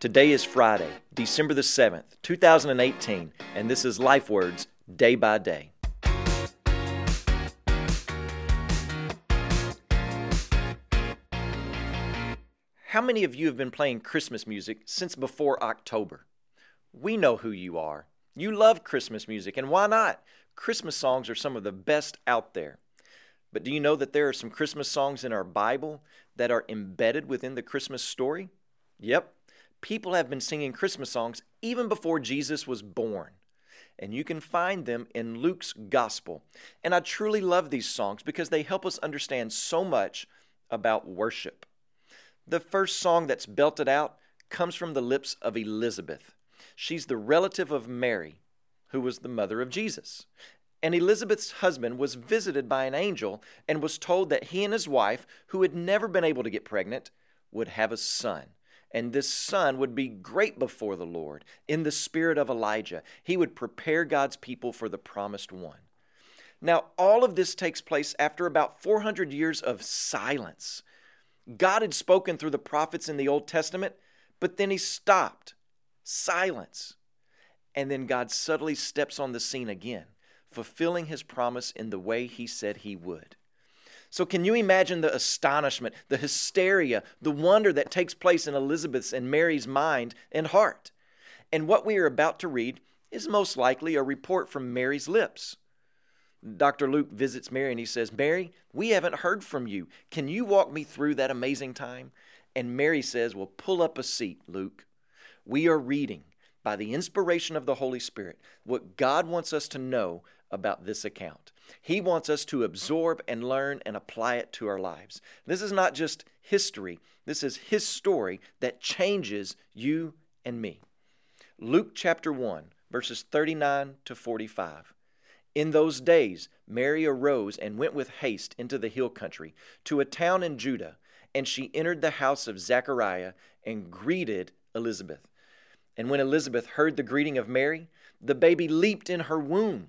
Today is Friday, December the 7th, 2018, and this is Life Words Day by Day. How many of you have been playing Christmas music since before October? We know who you are. You love Christmas music, and why not? Christmas songs are some of the best out there. But do you know that there are some Christmas songs in our Bible that are embedded within the Christmas story? Yep, people have been singing Christmas songs even before Jesus was born. And you can find them in Luke's Gospel. And I truly love these songs because they help us understand so much about worship. The first song that's belted out comes from the lips of Elizabeth. She's the relative of Mary, who was the mother of Jesus. And Elizabeth's husband was visited by an angel and was told that he and his wife, who had never been able to get pregnant, would have a son and this son would be great before the Lord in the spirit of Elijah. He would prepare God's people for the promised one. Now, all of this takes place after about 400 years of silence. God had spoken through the prophets in the Old Testament, but then he stopped. Silence. And then God subtly steps on the scene again, fulfilling his promise in the way he said he would. So, can you imagine the astonishment, the hysteria, the wonder that takes place in Elizabeth's and Mary's mind and heart? And what we are about to read is most likely a report from Mary's lips. Dr. Luke visits Mary and he says, Mary, we haven't heard from you. Can you walk me through that amazing time? And Mary says, Well, pull up a seat, Luke. We are reading by the inspiration of the Holy Spirit what God wants us to know about this account. He wants us to absorb and learn and apply it to our lives. This is not just history, this is His story that changes you and me. Luke chapter 1, verses 39 to 45. In those days, Mary arose and went with haste into the hill country to a town in Judah, and she entered the house of Zechariah and greeted Elizabeth. And when Elizabeth heard the greeting of Mary, the baby leaped in her womb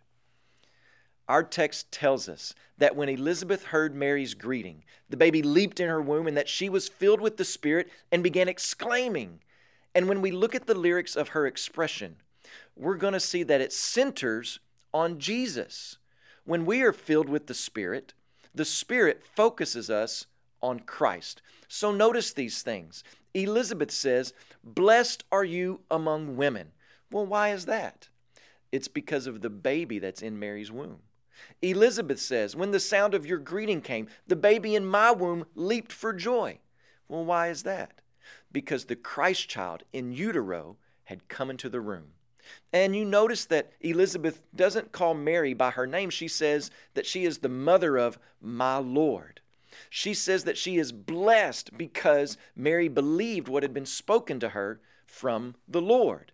Our text tells us that when Elizabeth heard Mary's greeting, the baby leaped in her womb and that she was filled with the Spirit and began exclaiming. And when we look at the lyrics of her expression, we're going to see that it centers on Jesus. When we are filled with the Spirit, the Spirit focuses us on Christ. So notice these things. Elizabeth says, Blessed are you among women. Well, why is that? It's because of the baby that's in Mary's womb. Elizabeth says, When the sound of your greeting came, the baby in my womb leaped for joy. Well, why is that? Because the Christ child in utero had come into the room. And you notice that Elizabeth doesn't call Mary by her name. She says that she is the mother of my Lord. She says that she is blessed because Mary believed what had been spoken to her from the Lord.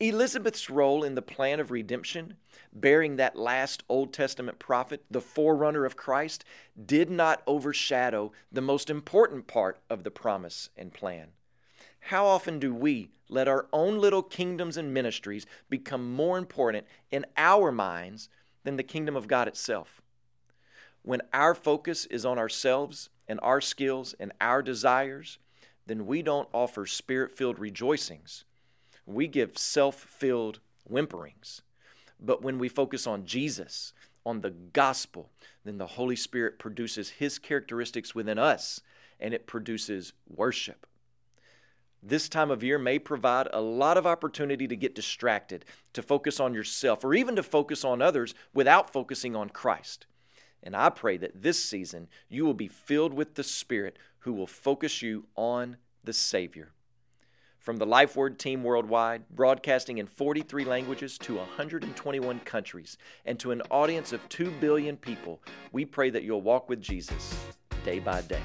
Elizabeth's role in the plan of redemption, bearing that last Old Testament prophet, the forerunner of Christ, did not overshadow the most important part of the promise and plan. How often do we let our own little kingdoms and ministries become more important in our minds than the kingdom of God itself? When our focus is on ourselves and our skills and our desires, then we don't offer spirit filled rejoicings we give self filled whimperings. But when we focus on Jesus, on the gospel, then the Holy Spirit produces His characteristics within us and it produces worship. This time of year may provide a lot of opportunity to get distracted, to focus on yourself, or even to focus on others without focusing on Christ. And I pray that this season you will be filled with the Spirit who will focus you on the Savior. From the LifeWord team worldwide, broadcasting in 43 languages to 121 countries, and to an audience of 2 billion people, we pray that you'll walk with Jesus day by day.